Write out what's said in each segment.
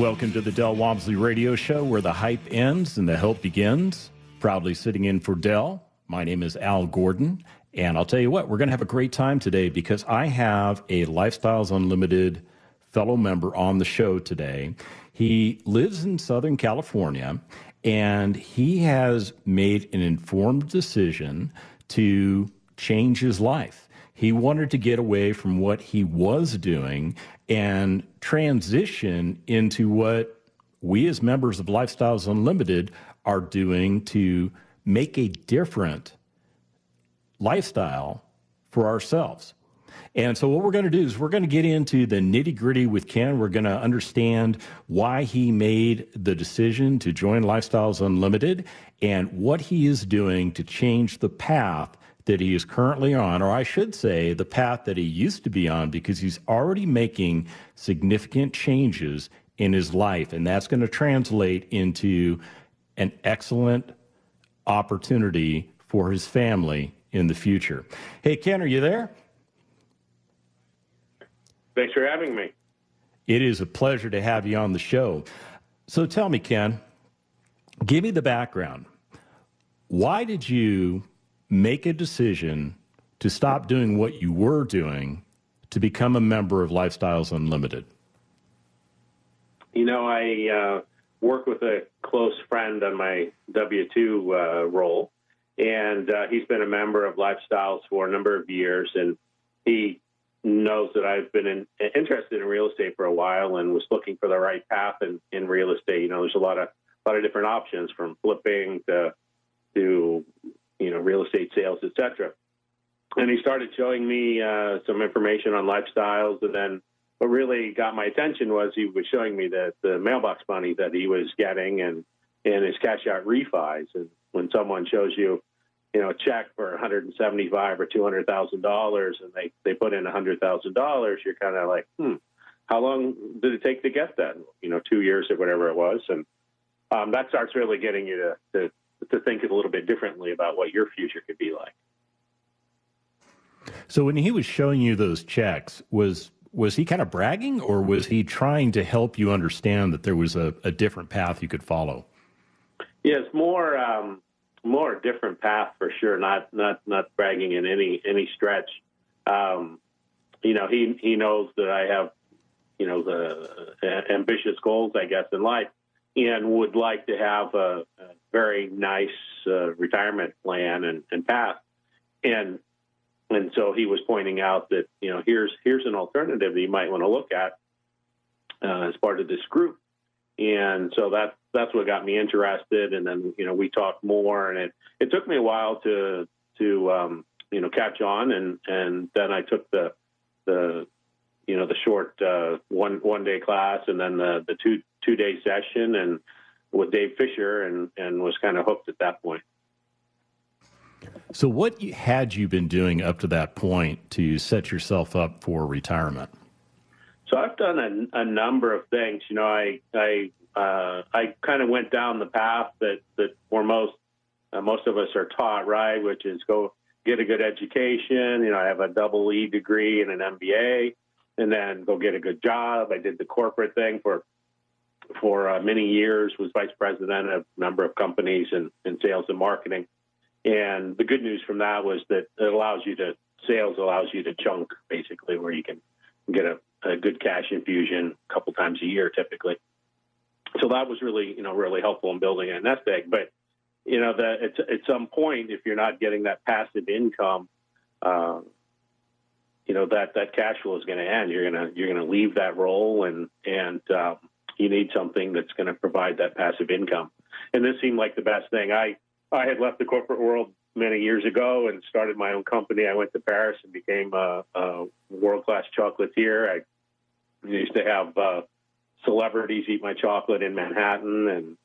Welcome to the Del Walmsley Radio Show, where the hype ends and the help begins. Proudly sitting in for Del. My name is Al Gordon, and I'll tell you what, we're going to have a great time today because I have a Lifestyles Unlimited fellow member on the show today. He lives in Southern California, and he has made an informed decision to change his life. He wanted to get away from what he was doing and transition into what we as members of Lifestyles Unlimited are doing to make a different lifestyle for ourselves. And so, what we're going to do is we're going to get into the nitty gritty with Ken. We're going to understand why he made the decision to join Lifestyles Unlimited and what he is doing to change the path that he is currently on, or I should say, the path that he used to be on, because he's already making significant changes in his life. And that's going to translate into an excellent opportunity for his family in the future. Hey, Ken, are you there? Thanks for having me. It is a pleasure to have you on the show. So tell me, Ken, give me the background. Why did you make a decision to stop doing what you were doing to become a member of Lifestyles Unlimited? You know, I uh, work with a close friend on my W 2 uh, role, and uh, he's been a member of Lifestyles for a number of years. And he knows that I've been in, interested in real estate for a while and was looking for the right path in, in real estate. You know, there's a lot of a lot of different options from flipping to to you know, real estate sales, etc. And he started showing me uh, some information on lifestyles, and then what really got my attention was he was showing me that the mailbox money that he was getting and and his cash out refis. And when someone shows you, you know, a check for 175 or 200 thousand dollars, and they they put in 100 thousand dollars, you're kind of like, hmm, how long did it take to get that? You know, two years or whatever it was, and um, that starts really getting you to, to to think a little bit differently about what your future could be like. So when he was showing you those checks, was was he kind of bragging, or was he trying to help you understand that there was a, a different path you could follow? Yes, more um, more different path for sure. Not not not bragging in any any stretch. Um, you know, he he knows that I have you know the uh, ambitious goals, I guess, in life, and would like to have a, a very nice uh, retirement plan and, and path. And and so he was pointing out that you know here's here's an alternative that you might want to look at uh, as part of this group. And so that that's what got me interested. And then you know we talked more, and it it took me a while to to um, you know catch on, and and then I took the the you know the short uh, one one day class, and then the the two two day session, and with Dave Fisher and and was kind of hooked at that point. So, what had you been doing up to that point to set yourself up for retirement? So, I've done a, a number of things. You know, I I uh, I kind of went down the path that that for most uh, most of us are taught, right? Which is go get a good education. You know, I have a double E degree and an MBA, and then go get a good job. I did the corporate thing for for uh, many years. Was vice president of a number of companies in, in sales and marketing. And the good news from that was that it allows you to sales allows you to chunk basically where you can get a, a good cash infusion a couple times a year typically. So that was really you know really helpful in building a nest egg. But you know that at, at some point if you're not getting that passive income, uh, you know that that cash flow is going to end. You're gonna you're gonna leave that role and and um, you need something that's going to provide that passive income. And this seemed like the best thing. I I had left the corporate world many years ago and started my own company. I went to Paris and became a, a world class chocolatier. I used to have uh, celebrities eat my chocolate in Manhattan and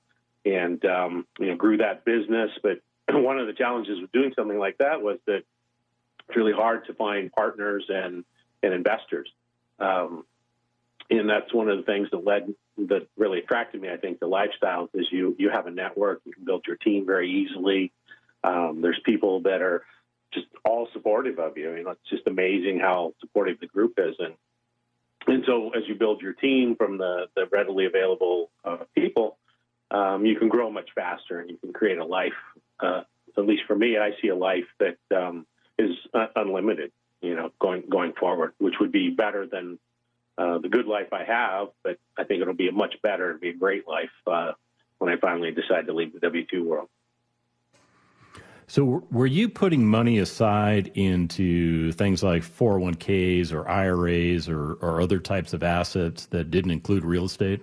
and um, you know grew that business. But one of the challenges with doing something like that was that it's really hard to find partners and and investors. Um, and that's one of the things that led that really attracted me. I think the lifestyles is you you have a network, you can build your team very easily. Um, there's people that are just all supportive of you. You know, it's just amazing how supportive the group is, and and so as you build your team from the the readily available uh, people, um, you can grow much faster, and you can create a life. Uh, at least for me, I see a life that um, is uh, unlimited. You know, going going forward, which would be better than uh, the good life I have, but I think it'll be a much better, it'll be a great life uh, when I finally decide to leave the W two world. So, were you putting money aside into things like 401ks or IRAs or, or other types of assets that didn't include real estate?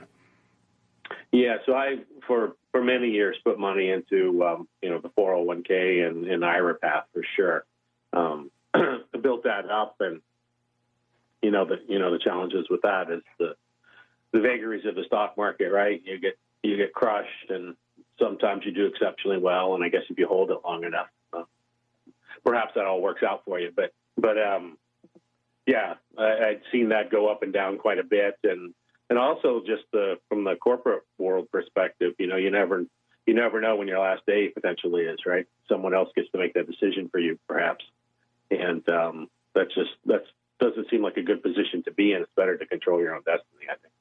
Yeah, so I for for many years put money into um, you know the 401k and, and IRA path for sure. Um, built that up and you know the you know the challenges with that is the the vagaries of the stock market, right? You get you get crushed, and sometimes you do exceptionally well. And I guess if you hold it long enough, uh, perhaps that all works out for you. But but um, yeah, I, I'd seen that go up and down quite a bit, and and also just the from the corporate world perspective, you know, you never you never know when your last day potentially is, right? Someone else gets to make that decision for you, perhaps, and um, that's just that's doesn't seem like a good position to be in. It's better to control your own destiny, I think.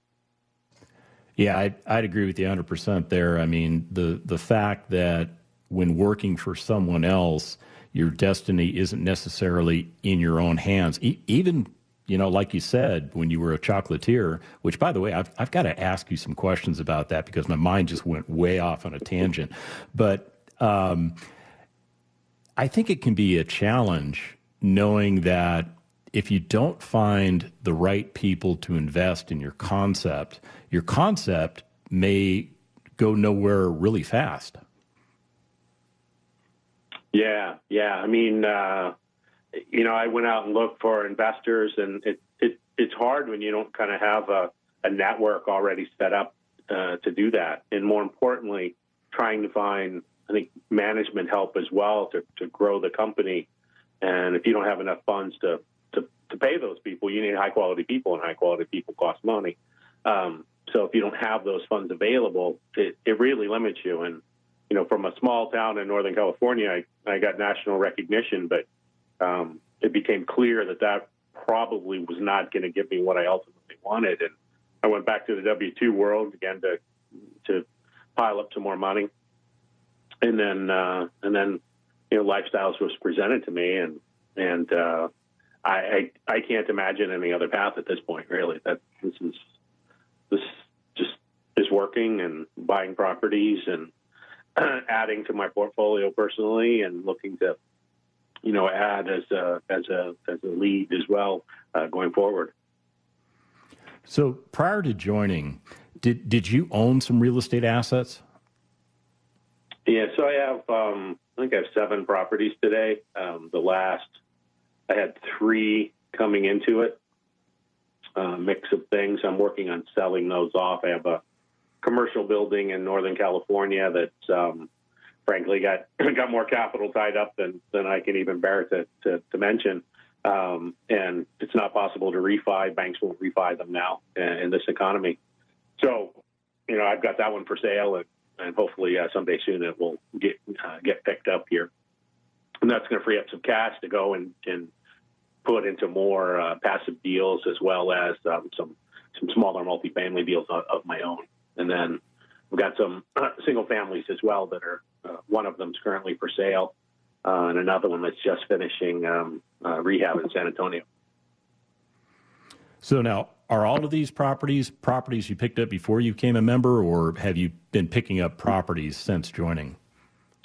Yeah, I'd, I'd agree with you 100% there. I mean, the, the fact that when working for someone else, your destiny isn't necessarily in your own hands. E- even, you know, like you said, when you were a chocolatier, which, by the way, I've, I've got to ask you some questions about that because my mind just went way off on a tangent. But um, I think it can be a challenge knowing that if you don't find the right people to invest in your concept, your concept may go nowhere really fast. Yeah, yeah. I mean, uh, you know, I went out and looked for investors, and it, it it's hard when you don't kind of have a, a network already set up uh, to do that. And more importantly, trying to find, I think, management help as well to, to grow the company. And if you don't have enough funds to to to pay those people, you need high quality people, and high quality people cost money. Um, so if you don't have those funds available, it, it really limits you. And you know, from a small town in Northern California, I, I got national recognition, but um, it became clear that that probably was not going to give me what I ultimately wanted. And I went back to the W two world again to to pile up some more money, and then uh, and then you know, lifestyles was presented to me, and and uh, I, I, I can't imagine any other path at this point. Really, that this is this just is working and buying properties and adding to my portfolio personally and looking to you know add as a as a as a lead as well uh, going forward. So prior to joining, did did you own some real estate assets? Yeah, so I have um, I think I have seven properties today. Um, the last I had three coming into it, a mix of things. I'm working on selling those off. I have a commercial building in Northern California that's um, frankly got got more capital tied up than than I can even bear to to, to mention. Um, and it's not possible to refi. Banks won't refi them now in, in this economy. So, you know, I've got that one for sale, and, and hopefully uh, someday soon it will get uh, get picked up here. And that's going to free up some cash to go and, and put into more uh, passive deals as well as um, some some smaller multifamily deals of, of, my own. And then we've got some uh, single families as well that are uh, one of them is currently for sale, uh, and another one that's just finishing um, uh, rehab in San Antonio. So now, are all of these properties properties you picked up before you became a member, or have you been picking up properties since joining?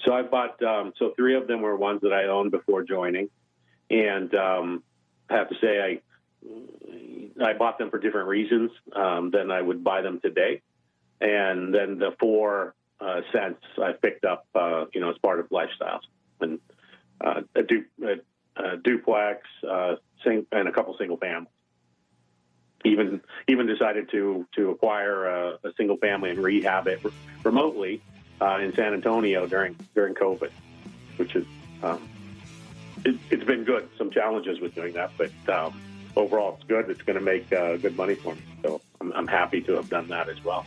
So I bought. Um, so three of them were ones that I owned before joining, and um, I have to say I I bought them for different reasons um, than I would buy them today. And then the four uh, cents I picked up, uh, you know, as part of lifestyles and uh, a, du- a, a, duplex, uh, sing- and a couple single families. Even even decided to to acquire a, a single family and rehab it remotely uh, in San Antonio during during COVID, which is um, it, has been good. Some challenges with doing that, but um, overall, it's good. It's going to make uh, good money for me. So I'm, I'm happy to have done that as well.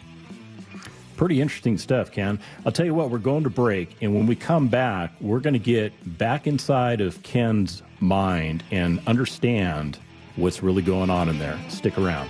Pretty interesting stuff, Ken. I'll tell you what, we're going to break, and when we come back, we're going to get back inside of Ken's mind and understand what's really going on in there. Stick around.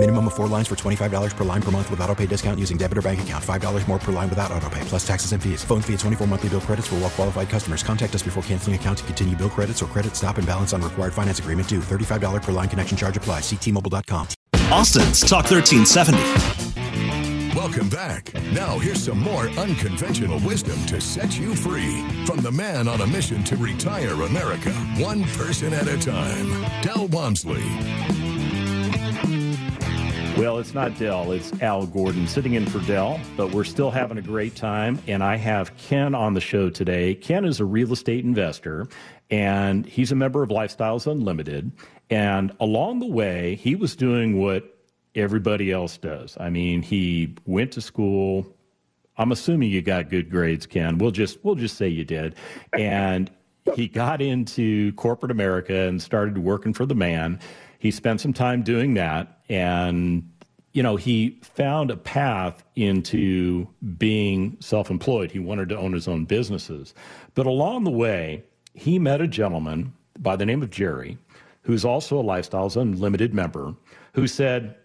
Minimum of four lines for $25 per line per month with auto pay discount using debit or bank account. $5 more per line without auto pay, plus taxes and fees. Phone fee at 24 monthly bill credits for all well qualified customers. Contact us before canceling account to continue bill credits or credit stop and balance on required finance agreement due. $35 per line connection charge applies. Ctmobile.com. Austin's Talk 1370. Welcome back. Now here's some more unconventional wisdom to set you free from the man on a mission to retire America, one person at a time. Del Walmsley. Well, it's not Del, it's Al Gordon sitting in for Del, but we're still having a great time. And I have Ken on the show today. Ken is a real estate investor and he's a member of Lifestyles Unlimited. And along the way, he was doing what everybody else does. I mean, he went to school. I'm assuming you got good grades, Ken. We'll just we'll just say you did. And he got into corporate America and started working for the man he spent some time doing that. And you know he found a path into being self-employed. He wanted to own his own businesses. But along the way he met a gentleman by the name of jerry who's also a lifestyles unlimited member who said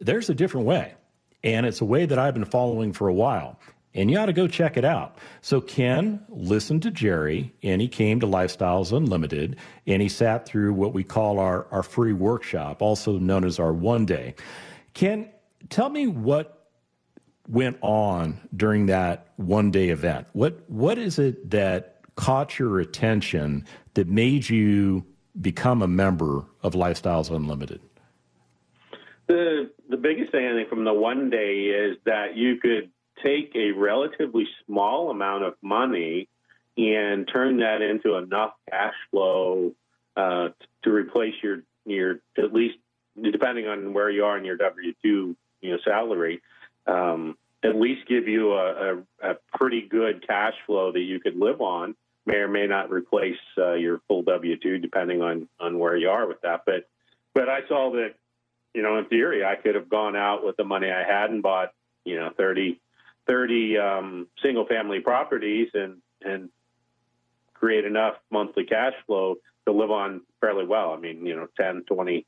there's a different way and it's a way that i've been following for a while and you ought to go check it out. So Ken listened to Jerry and he came to Lifestyles Unlimited and he sat through what we call our, our free workshop, also known as our one day. Ken, tell me what went on during that one day event. What what is it that caught your attention that made you become a member of Lifestyles Unlimited? The the biggest thing I think from the one day is that you could take a relatively small amount of money and turn that into enough cash flow uh, to replace your your at least depending on where you are in your W two you know salary, um, at least give you a, a, a, pretty good cash flow that you could live on. May or may not replace uh, your full W two depending on on where you are with that. But but I saw that you know in theory I could have gone out with the money I had and bought you know 30, 30 um, single family properties and and create enough monthly cash flow to live on fairly well. I mean, you know, 10, 20,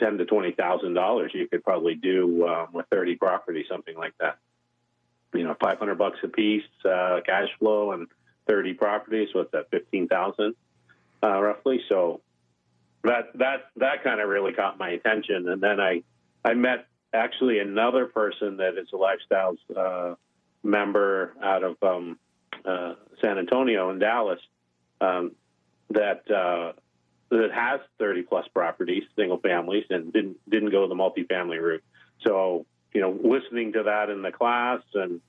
10 to twenty thousand dollars you could probably do um, with thirty properties, something like that. You know, five hundred bucks a piece uh, cash flow and thirty properties. What's that? Fifteen thousand, uh, roughly. So that that that kind of really caught my attention. And then I I met actually another person that is a lifestyles uh, member out of um, uh, San Antonio and Dallas um, that uh, that has 30 plus properties, single families, and didn't didn't go the multifamily route. So you know, listening to that in the class and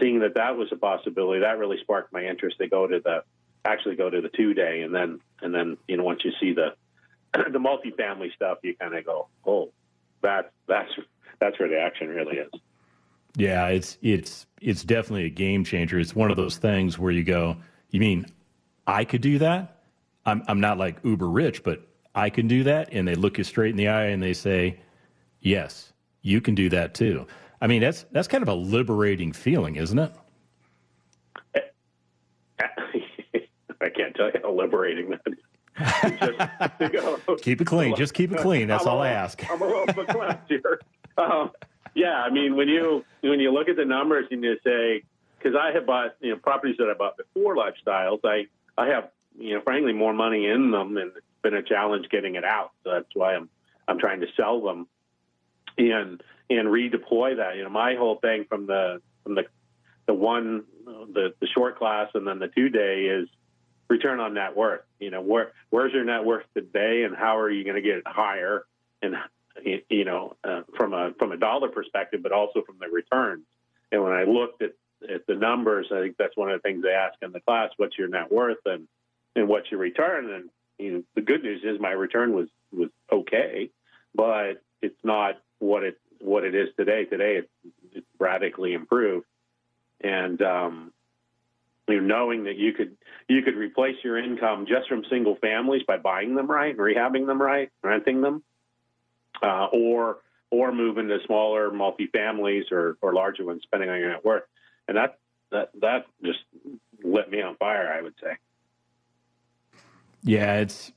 seeing that that was a possibility, that really sparked my interest to go to the actually go to the two day, and then and then you know once you see the the multifamily stuff, you kind of go, oh, that's that's that's where the action really is. Yeah, it's it's it's definitely a game changer. It's one of those things where you go, you mean I could do that? I'm I'm not like uber rich, but I can do that. And they look you straight in the eye and they say, Yes, you can do that too. I mean, that's that's kind of a liberating feeling, isn't it? I can't tell you how liberating that is. Go, keep it clean. Just keep it clean. That's I'm all I ask. I'm a little here. Um, yeah, I mean, when you when you look at the numbers and you say, because I have bought you know properties that I bought before lifestyles, I I have you know, frankly, more money in them, and it's been a challenge getting it out. So that's why I'm I'm trying to sell them and and redeploy that. You know, my whole thing from the from the the one the the short class and then the two day is return on net worth. You know, where where's your net worth today, and how are you going to get it higher? And you know, uh, from a from a dollar perspective, but also from the returns. And when I looked at at the numbers, I think that's one of the things they ask in the class: what's your net worth? And and what's your return? And you know, the good news is my return was was okay, but it's not what it what it is today. Today it's, it's radically improved, and um, you know, knowing that you could you could replace your income just from single families by buying them right, rehabbing them right, renting them, uh, or or moving to smaller multifamilies or, or larger ones, depending on your net worth, and that that that just lit me on fire. I would say. Yeah, it's.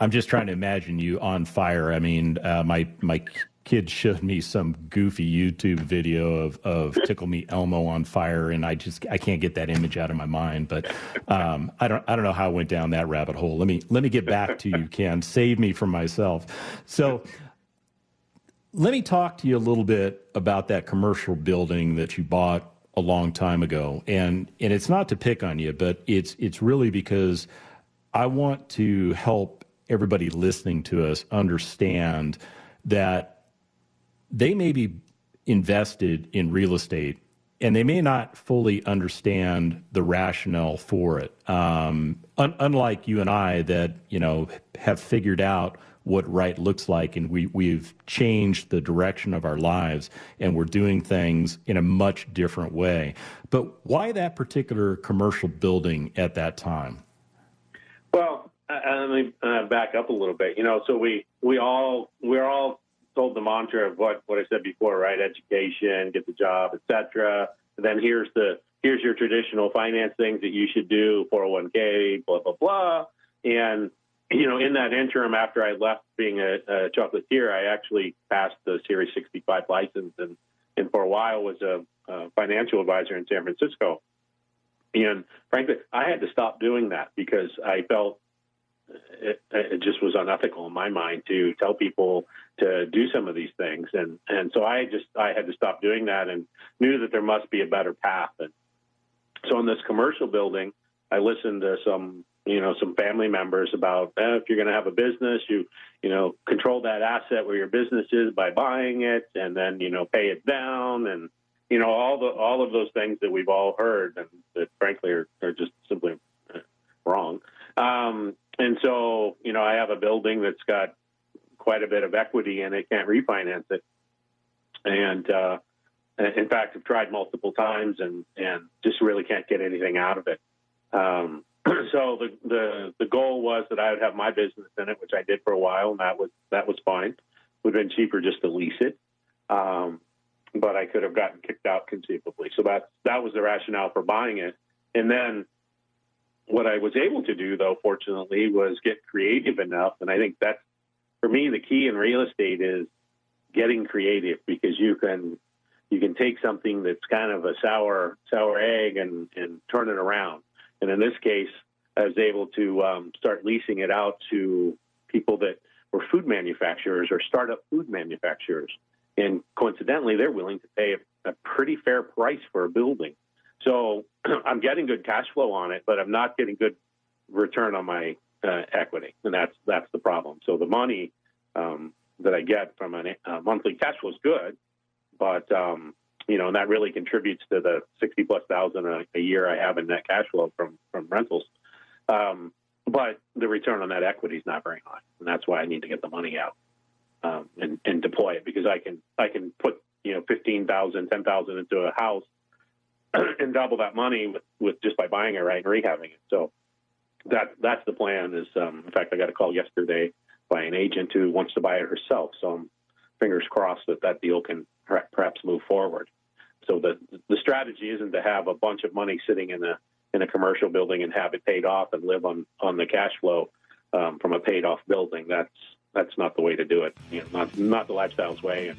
I'm just trying to imagine you on fire. I mean, uh, my my kid showed me some goofy YouTube video of of Tickle Me Elmo on fire, and I just I can't get that image out of my mind. But um, I don't I don't know how I went down that rabbit hole. Let me let me get back to you, Ken. Save me from myself. So. Let me talk to you a little bit about that commercial building that you bought a long time ago, and and it's not to pick on you, but it's it's really because I want to help everybody listening to us understand that they may be invested in real estate and they may not fully understand the rationale for it. Um, un- unlike you and I, that you know have figured out what right looks like, and we we've changed the direction of our lives, and we're doing things in a much different way. But why that particular commercial building at that time? Well, let me uh, back up a little bit. You know, so we we all we're all told the mantra of what what I said before, right? Education, get the job, etc. Then here's the here's your traditional finance things that you should do, 401k, blah blah blah. And you know, in that interim, after I left being a, a chocolatier, I actually passed the Series 65 license, and and for a while was a, a financial advisor in San Francisco. And frankly, I had to stop doing that because I felt it, it, just was unethical in my mind to tell people to do some of these things. And, and so I just, I had to stop doing that and knew that there must be a better path. And so in this commercial building, I listened to some, you know, some family members about eh, if you're going to have a business, you, you know, control that asset where your business is by buying it and then, you know, pay it down and, you know, all the all of those things that we've all heard and that frankly are, are just simply uh, wrong. Um, and so, you know, I have a building that's got quite a bit of equity and it, can't refinance it. And uh, in fact, I've tried multiple times and and just really can't get anything out of it. Um, so the, the the goal was that I would have my business in it, which I did for a while, and that was that was fine. Would have been cheaper just to lease it. Um, but I could have gotten kicked out conceivably. So that that was the rationale for buying it. And then what I was able to do, though, fortunately, was get creative enough. And I think that's for me the key in real estate is getting creative because you can you can take something that's kind of a sour sour egg and and turn it around. And in this case, I was able to um, start leasing it out to people that were food manufacturers or startup food manufacturers and coincidentally, they're willing to pay a, a pretty fair price for a building. So I'm getting good cash flow on it, but I'm not getting good return on my uh, equity, and that's that's the problem. So the money um, that I get from a uh, monthly cash flow is good, but um, you know, and that really contributes to the sixty plus thousand a, a year I have in net cash flow from from rentals. Um, but the return on that equity is not very high, and that's why I need to get the money out um, and, and deploy it because I can I can put you know fifteen thousand, ten thousand into a house and double that money with, with just by buying it right and rehabbing it. So that that's the plan. Is um, in fact I got a call yesterday by an agent who wants to buy it herself. So I'm fingers crossed that that deal can perhaps move forward. So the the strategy isn't to have a bunch of money sitting in a in a commercial building and have it paid off and live on on the cash flow um, from a paid off building. That's that's not the way to do it. You know, not not the lifestyle's way, and,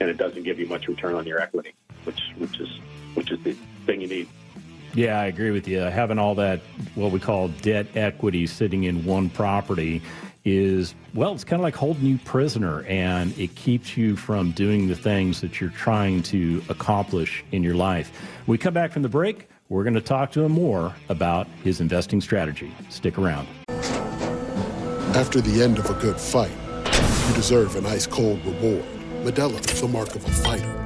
and it doesn't give you much return on your equity, which which is which is the thing you need. Yeah, I agree with you. Having all that what we call debt equity sitting in one property is well, it's kind of like holding you prisoner, and it keeps you from doing the things that you're trying to accomplish in your life. When we come back from the break. We're going to talk to him more about his investing strategy. Stick around. After the end of a good fight, you deserve an ice cold reward. Modelo is the mark of a fighter.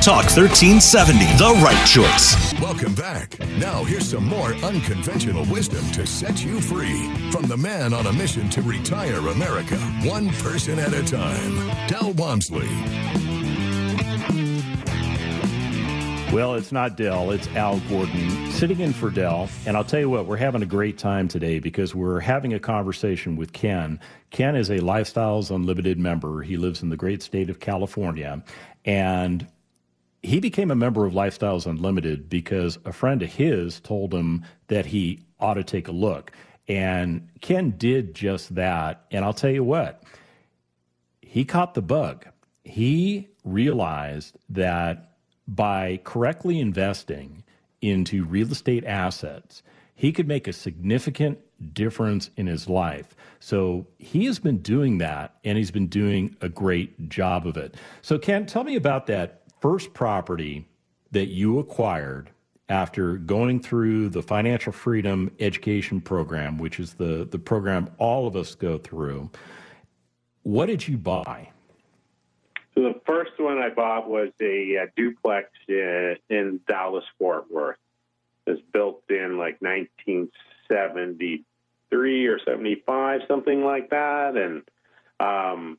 Talk 1370, the right choice. Welcome back. Now, here's some more unconventional wisdom to set you free from the man on a mission to retire America, one person at a time, Del Walmsley. Well, it's not Del, it's Al Gordon sitting in for Del. And I'll tell you what, we're having a great time today because we're having a conversation with Ken. Ken is a Lifestyles Unlimited member. He lives in the great state of California. And he became a member of Lifestyles Unlimited because a friend of his told him that he ought to take a look. And Ken did just that. And I'll tell you what, he caught the bug. He realized that by correctly investing into real estate assets, he could make a significant difference in his life. So he has been doing that and he's been doing a great job of it. So, Ken, tell me about that first property that you acquired after going through the financial freedom education program, which is the, the program all of us go through, what did you buy? So the first one I bought was a, a duplex in, in Dallas Fort Worth. It was built in like 1973 or 75, something like that, and um,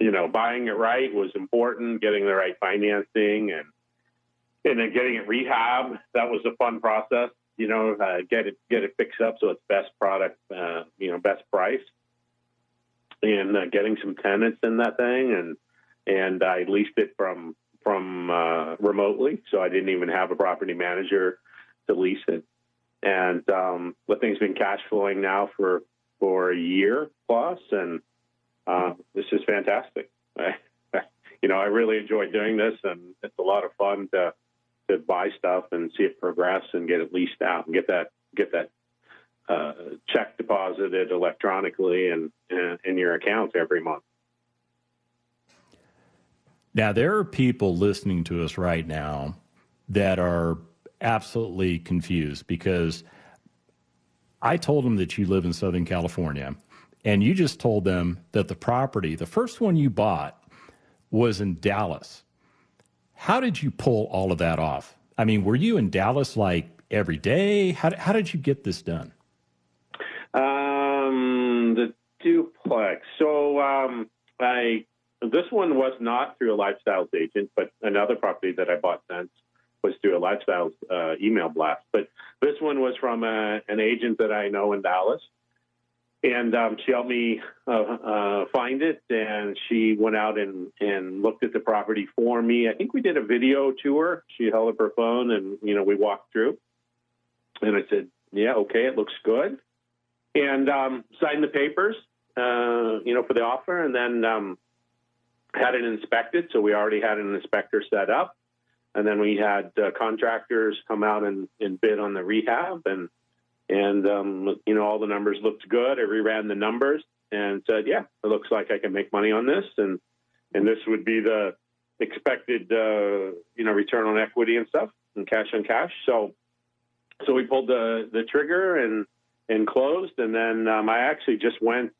you know, buying it right was important, getting the right financing and and then getting it rehab. That was a fun process. you know, uh, get it get it fixed up so it's best product, uh, you know, best price, and uh, getting some tenants in that thing, and and I leased it from from uh, remotely, so I didn't even have a property manager to lease it, and um, the thing's been cash flowing now for for a year plus, and uh, this is fantastic. You know, I really enjoy doing this, and it's a lot of fun to to buy stuff and see it progress and get it leased out and get that get that uh, check deposited electronically and in your account every month. Now there are people listening to us right now that are absolutely confused because I told them that you live in Southern California and you just told them that the property, the first one you bought, was in Dallas. How did you pull all of that off? I mean, were you in Dallas like every day? How, how did you get this done? Um, the duplex. So um, I this one was not through a lifestyles agent, but another property that I bought since was through a lifestyles uh, email blast. But this one was from a, an agent that I know in Dallas and um, she helped me uh, uh, find it. And she went out and, and looked at the property for me. I think we did a video tour. She held up her phone, and you know we walked through. And I said, "Yeah, okay, it looks good." And um, signed the papers, uh, you know, for the offer, and then um, had it inspected. So we already had an inspector set up, and then we had uh, contractors come out and, and bid on the rehab and and um, you know all the numbers looked good. I reran the numbers and said, "Yeah, it looks like I can make money on this," and and this would be the expected uh, you know return on equity and stuff and cash on cash. So so we pulled the the trigger and and closed, and then um, I actually just went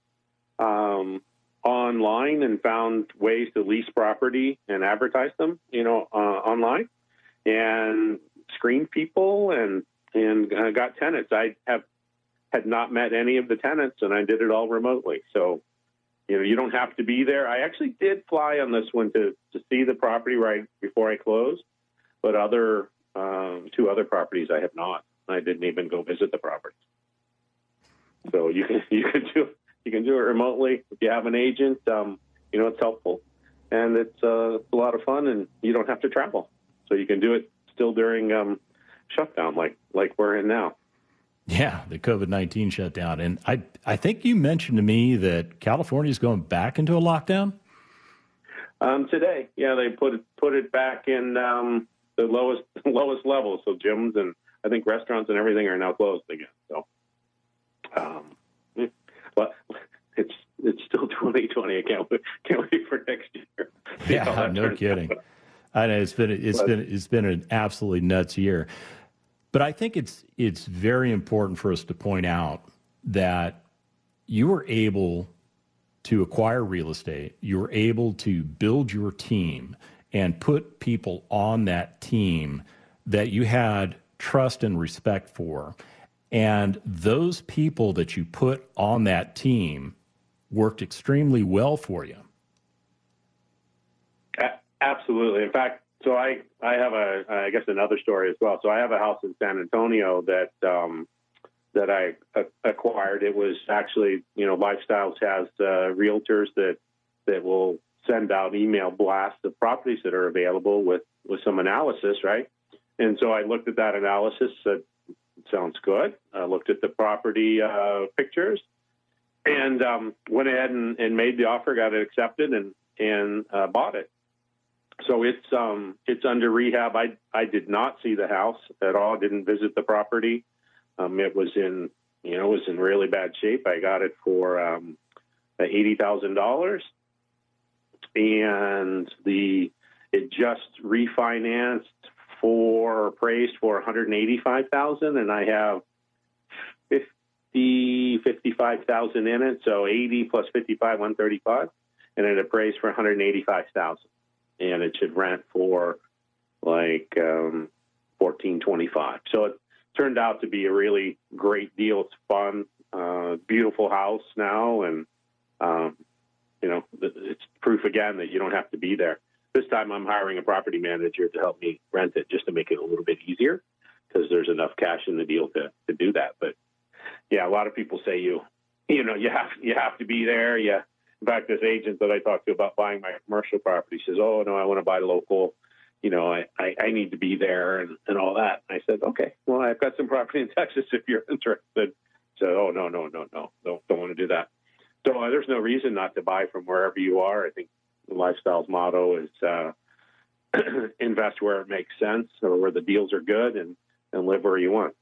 um, online and found ways to lease property and advertise them, you know, uh, online and screen people and uh, got tenants. I have had not met any of the tenants, and I did it all remotely. So, you know, you don't have to be there. I actually did fly on this one to to see the property right before I closed, but other um, two other properties I have not. I didn't even go visit the properties. So you can you can do you can do it remotely if you have an agent. Um, you know, it's helpful, and it's, uh, a lot of fun, and you don't have to travel. So you can do it still during um, shutdown like like we're in now. Yeah, the COVID nineteen shutdown, and I I think you mentioned to me that California is going back into a lockdown. Um, today, yeah, they put it put it back in um, the lowest lowest level. So gyms and I think restaurants and everything are now closed again. So, um, but it's it's still 2020. I can't wait, can't wait for next year. Yeah, no kidding. I know it's been it's but, been it's been an absolutely nuts year. But I think it's it's very important for us to point out that you were able to acquire real estate, you were able to build your team and put people on that team that you had trust and respect for. And those people that you put on that team worked extremely well for you. Absolutely. In fact, so I I have a I guess another story as well. So I have a house in San Antonio that um, that I acquired. It was actually you know Lifestyles has uh, realtors that that will send out email blasts of properties that are available with with some analysis, right? And so I looked at that analysis. Said sounds good. I looked at the property uh, pictures and um, went ahead and, and, made the offer, got it accepted, and and uh, bought it so it's um, it's under rehab. I I did not see the house at all. Didn't visit the property. Um, it was in you know it was in really bad shape. I got it for um, uh, eighty thousand dollars, and the it just refinanced for appraised for one hundred eighty five thousand, and I have. fifty fifty five thousand in it, so 80 plus 55, 135, and it appraised for 185,000 and it should rent for like um, fourteen twenty five. So it turned out to be a really great deal. It's fun, uh, beautiful house now, and um, you know it's proof again that you don't have to be there. This time I'm hiring a property manager to help me rent it just to make it a little bit easier because there's enough cash in the deal to to do that. But yeah, a lot of people say you you know you have you have to be there. Yeah. In fact, this agent that I talked to about buying my commercial property says, "Oh no, I want to buy local." You know, I, I, I need to be there and, and all that. And I said, okay, well, I've got some property in Texas if you're interested. So, oh no, no, no, no, don't don't want to do that. So uh, there's no reason not to buy from wherever you are. I think the lifestyles motto is uh, invest where it makes sense or where the deals are good, and and live where you want.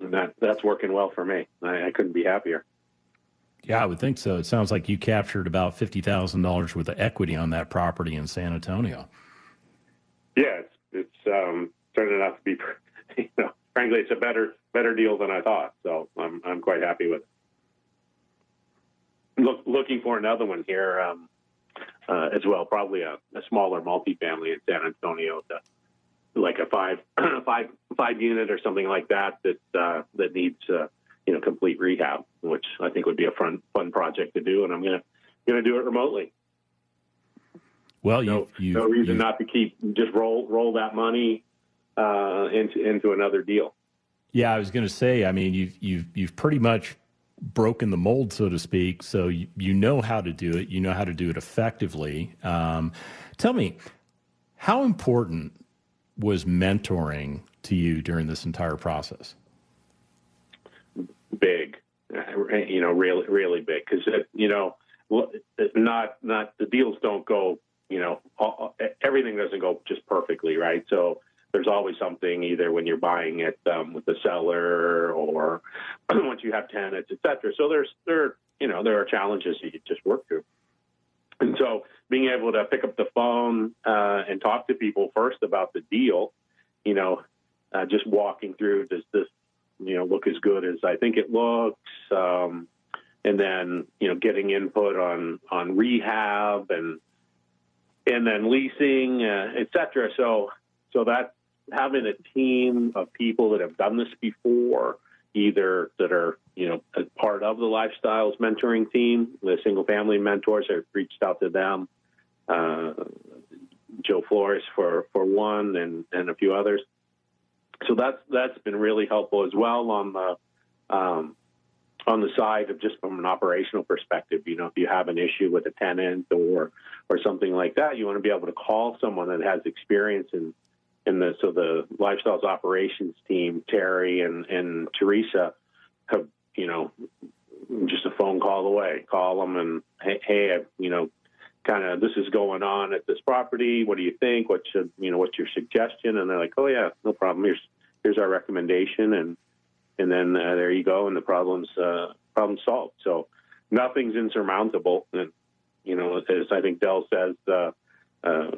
And that that's working well for me. I, I couldn't be happier. Yeah, I would think so. It sounds like you captured about fifty thousand dollars worth of equity on that property in San Antonio. Yeah, it's it's um, turning out to be, you know, frankly, it's a better better deal than I thought. So I'm I'm quite happy with it. Look, looking for another one here um, uh, as well. Probably a, a, smaller multifamily in San Antonio, to, like a five five five unit or something like that that uh, that needs uh, you know complete rehab, which I think would be a fun fun project to do. And I'm gonna gonna do it remotely. Well, no, you, no reason you, not to keep just roll roll that money uh, into into another deal. Yeah, I was going to say. I mean, you've you've you've pretty much broken the mold, so to speak. So you, you know how to do it. You know how to do it effectively. Um, tell me, how important was mentoring to you during this entire process? Big, you know, really, really big. Because you know, not not the deals don't go. You know, all, everything doesn't go just perfectly, right? So there's always something either when you're buying it um, with the seller or once you have tenants, et cetera. So there's there you know there are challenges that you just work through. And so being able to pick up the phone uh, and talk to people first about the deal, you know, uh, just walking through does this you know look as good as I think it looks, um, and then you know getting input on on rehab and and then leasing, uh, et cetera. So so that having a team of people that have done this before, either that are you know part of the lifestyles mentoring team, the single family mentors. I've reached out to them, uh, Joe Flores for for one, and and a few others. So that's that's been really helpful as well on the um, on the side of just from an operational perspective. You know, if you have an issue with a tenant or or something like that, you want to be able to call someone that has experience in and the, so the lifestyles operations team, Terry and, and Teresa, have you know just a phone call away. Call them and hey, hey you know, kind of this is going on at this property. What do you think? What should you know? What's your suggestion? And they're like, oh yeah, no problem. Here's here's our recommendation, and and then uh, there you go, and the problem's uh, problem solved. So nothing's insurmountable, and you know, as I think Del says. Uh, uh,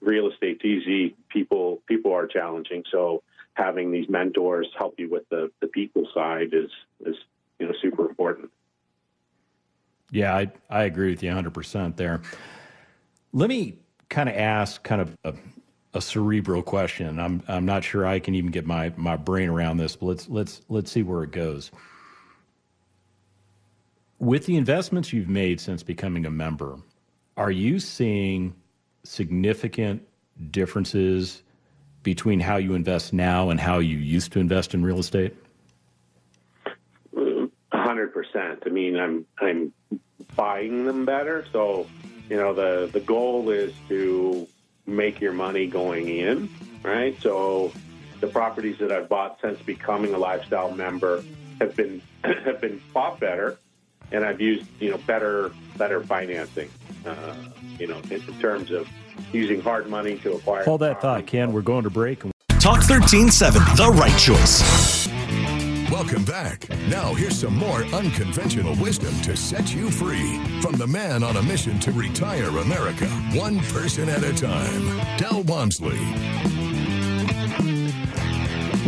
real estate's easy. People people are challenging. So having these mentors help you with the, the people side is is you know super important. Yeah, I I agree with you 100 percent there. Let me kind of ask kind of a, a, cerebral question. I'm I'm not sure I can even get my my brain around this, but let's let's let's see where it goes. With the investments you've made since becoming a member, are you seeing significant differences between how you invest now and how you used to invest in real estate? Hundred percent. I mean, I'm I'm buying them better. So, you know, the the goal is to make your money going in, right? So, the properties that I've bought since becoming a lifestyle member have been have been bought better, and I've used you know better better financing. Uh, you know, in, terms of using hard money to acquire. Hold that thought, Ken. We're going to break. Talk 1370, the right choice. Welcome back. Now, here's some more unconventional wisdom to set you free from the man on a mission to retire America, one person at a time, Del Walmsley.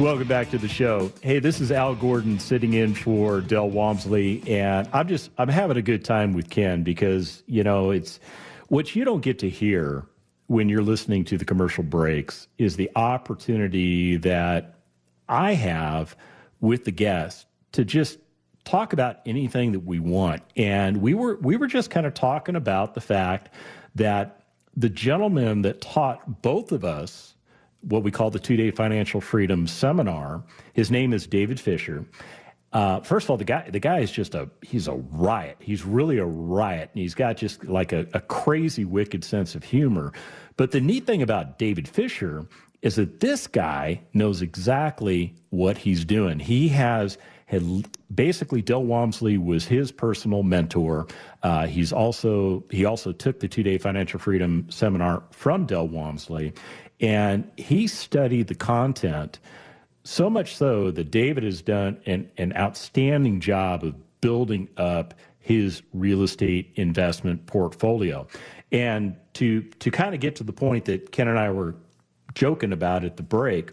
Welcome back to the show. Hey, this is Al Gordon sitting in for Del Walmsley, and I'm just I'm having a good time with Ken because you know it's what you don't get to hear when you're listening to the commercial breaks is the opportunity that I have with the guests to just talk about anything that we want. And we were we were just kind of talking about the fact that the gentleman that taught both of us what we call the two day financial freedom seminar. His name is David Fisher. Uh, first of all, the guy the guy is just a he's a riot. He's really a riot, and he's got just like a, a crazy, wicked sense of humor. But the neat thing about David Fisher is that this guy knows exactly what he's doing. He has had basically Del Walmsley was his personal mentor. Uh, he's also he also took the two day financial freedom seminar from Del Walmsley, and he studied the content so much so that David has done an, an outstanding job of building up his real estate investment portfolio. And to to kind of get to the point that Ken and I were joking about at the break,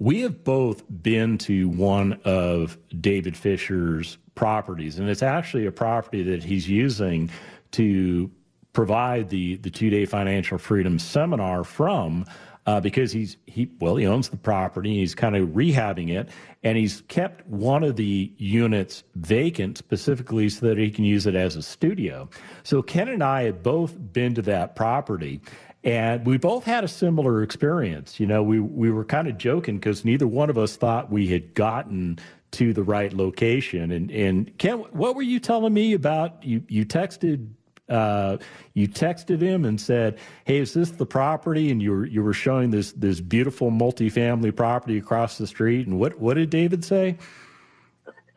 we have both been to one of David Fisher's properties, and it's actually a property that he's using to provide the the two day financial freedom seminar from uh, because he's he well he owns the property he's kind of rehabbing it and he's kept one of the units vacant specifically so that he can use it as a studio. So ken and i had both been to that property and we both had a similar experience you know we we were kind of joking because neither one of us thought we had gotten to the right location and and ken what were you telling me about you you texted uh, you texted him and said, "Hey, is this the property?" And you were you were showing this this beautiful multifamily property across the street. And what what did David say?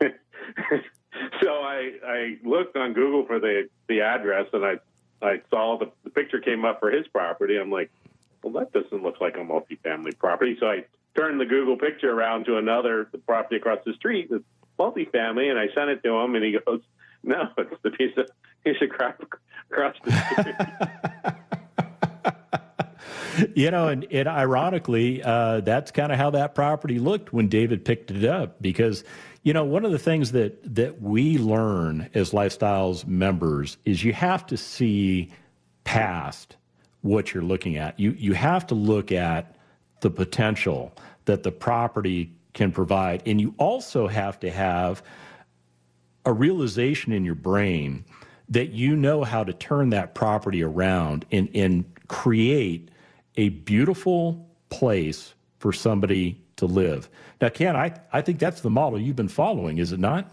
so I I looked on Google for the the address, and I I saw the, the picture came up for his property. I'm like, well, that doesn't look like a multifamily property. So I turned the Google picture around to another the property across the street, the multifamily, and I sent it to him, and he goes, "No, it's the piece of piece of crap across the street. you know, and, and ironically, uh, that's kind of how that property looked when David picked it up because, you know, one of the things that that we learn as lifestyles members is you have to see past what you're looking at. You you have to look at the potential that the property can provide, and you also have to have a realization in your brain that you know how to turn that property around and, and create a beautiful place for somebody to live. Now, Ken, I, I think that's the model you've been following, is it not?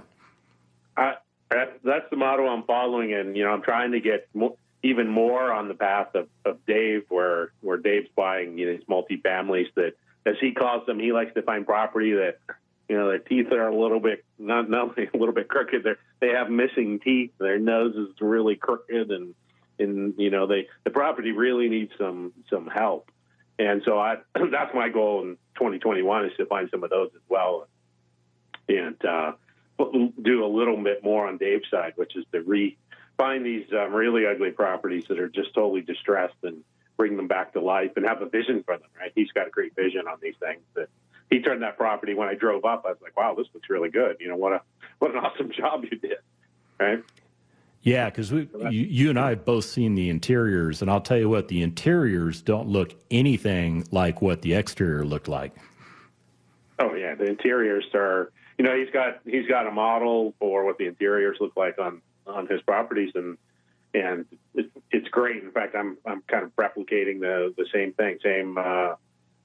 Uh, that's the model I'm following, and you know I'm trying to get mo- even more on the path of, of Dave, where where Dave's buying you know these multifamilies that, as he calls them, he likes to find property that you know, their teeth are a little bit not not a little bit crooked. They they have missing teeth. Their nose is really crooked, and and you know they the property really needs some some help. And so I that's my goal in 2021 is to find some of those as well, and uh, do a little bit more on Dave's side, which is to re find these um, really ugly properties that are just totally distressed and bring them back to life and have a vision for them. Right? He's got a great vision on these things that he turned that property when I drove up. I was like, wow, this looks really good. You know, what a what an awesome job you did, right? Yeah, because we, you, you, and I have both seen the interiors, and I'll tell you what, the interiors don't look anything like what the exterior looked like. Oh yeah, the interiors are. You know, he's got he's got a model for what the interiors look like on on his properties, and and it, it's great. In fact, I'm I'm kind of replicating the the same thing, same uh,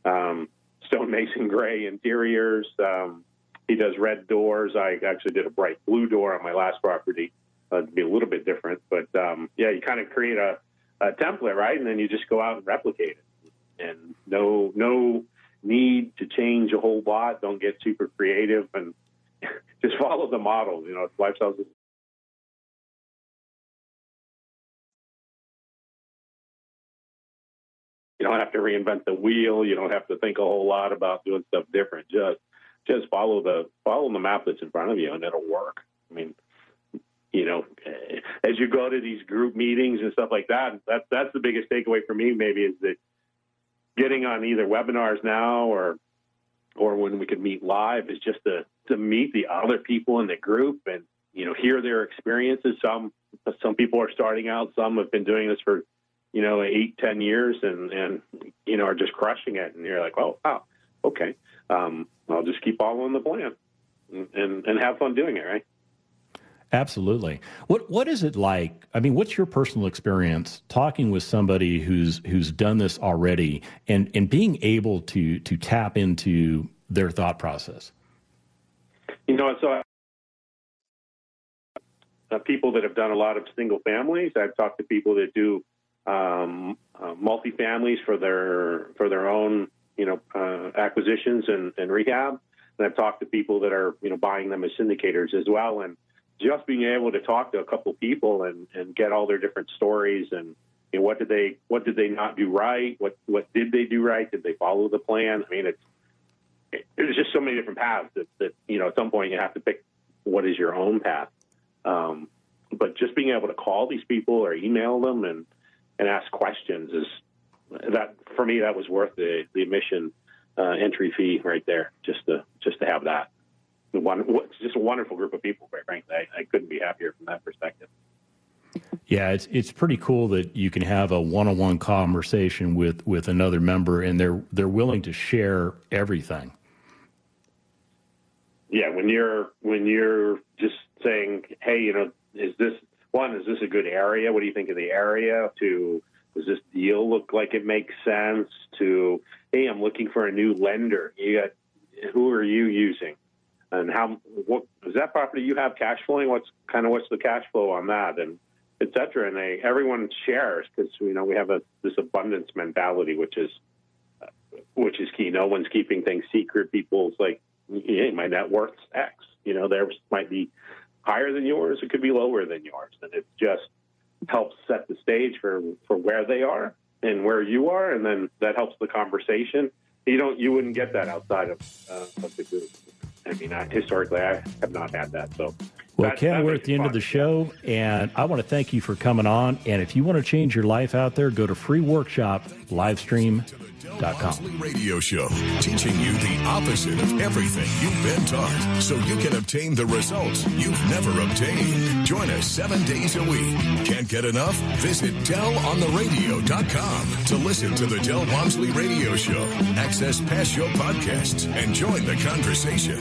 um, stonemason gray interiors. Um, he does red doors. I actually did a bright blue door on my last property uh, to be a little bit different. But um, yeah, you kind of create a, a, template, right? And then you just go out and replicate it. And no, no need to change a whole lot. Don't get super creative and just follow the model. You know, it's lifestyles You don't have to reinvent the wheel. You don't have to think a whole lot about doing stuff different. Just just follow the follow the map that's in front of you, and it'll work. I mean, as you go to these group meetings and stuff like that, that's that's the biggest takeaway for me. Maybe is that getting on either webinars now or or when we can meet live is just to to meet the other people in the group and you know hear their experiences. Some some people are starting out. Some have been doing this for you know, eight, ten years and, and, you know, are just crushing it. And you're like, oh, wow, okay. Um, I'll just keep following the plan and, and have fun doing it. Right. Absolutely. What what is it like? I mean, what's your personal experience talking with somebody who's who's done this already and and being able to to tap into their thought process? You know, so uh, people that have done a lot of single families. I've talked to people that do um, uh, multi-families for their for their own you know uh, acquisitions and, and rehab. And I've talked to people that are you know buying them as syndicators as well. And just being able to talk to a couple people and, and get all their different stories and know, what did they what did they not do right? What what did they do right? Did they follow the plan? I mean, it's it, there's just so many different paths that, that you know at some point you have to pick what is your own path. Um, but just being able to call these people or email them and and ask questions is that for me that was worth the the admission uh, entry fee right there just to just to have that one it's just a wonderful group of people quite frankly I, I couldn't be happier from that perspective yeah, it's it's pretty cool that you can have a one-on-one conversation with with another member, and they're they're willing to share everything. Yeah, when you're when you're just saying, "Hey, you know, is this one? Is this a good area? What do you think of the area?" To does this deal look like it makes sense? To hey, I'm looking for a new lender. You got who are you using? And how what is that property you have cash flowing? What's kind of what's the cash flow on that? And et cetera. And they, everyone shares because you know we have a this abundance mentality, which is uh, which is key. No one's keeping things secret. People's like, hey, my net worth's X. You know, theirs might be higher than yours. It could be lower than yours, and it just helps set the stage for for where they are and where you are, and then that helps the conversation. You don't, you wouldn't get that outside of, uh, of the group. I mean, I, historically, I have not had that. So well, Ken, we're at the end of the show, and I want to thank you for coming on. And if you want to change your life out there, go to freeworkshoplivestream.com. Radio show teaching you the opposite of everything you've been taught, so you can obtain the results you've never obtained. Join us seven days a week. Can't get enough? Visit DelOnTheRadio.com to listen to the Del Walmsley Radio Show, access past show podcasts, and join the conversation.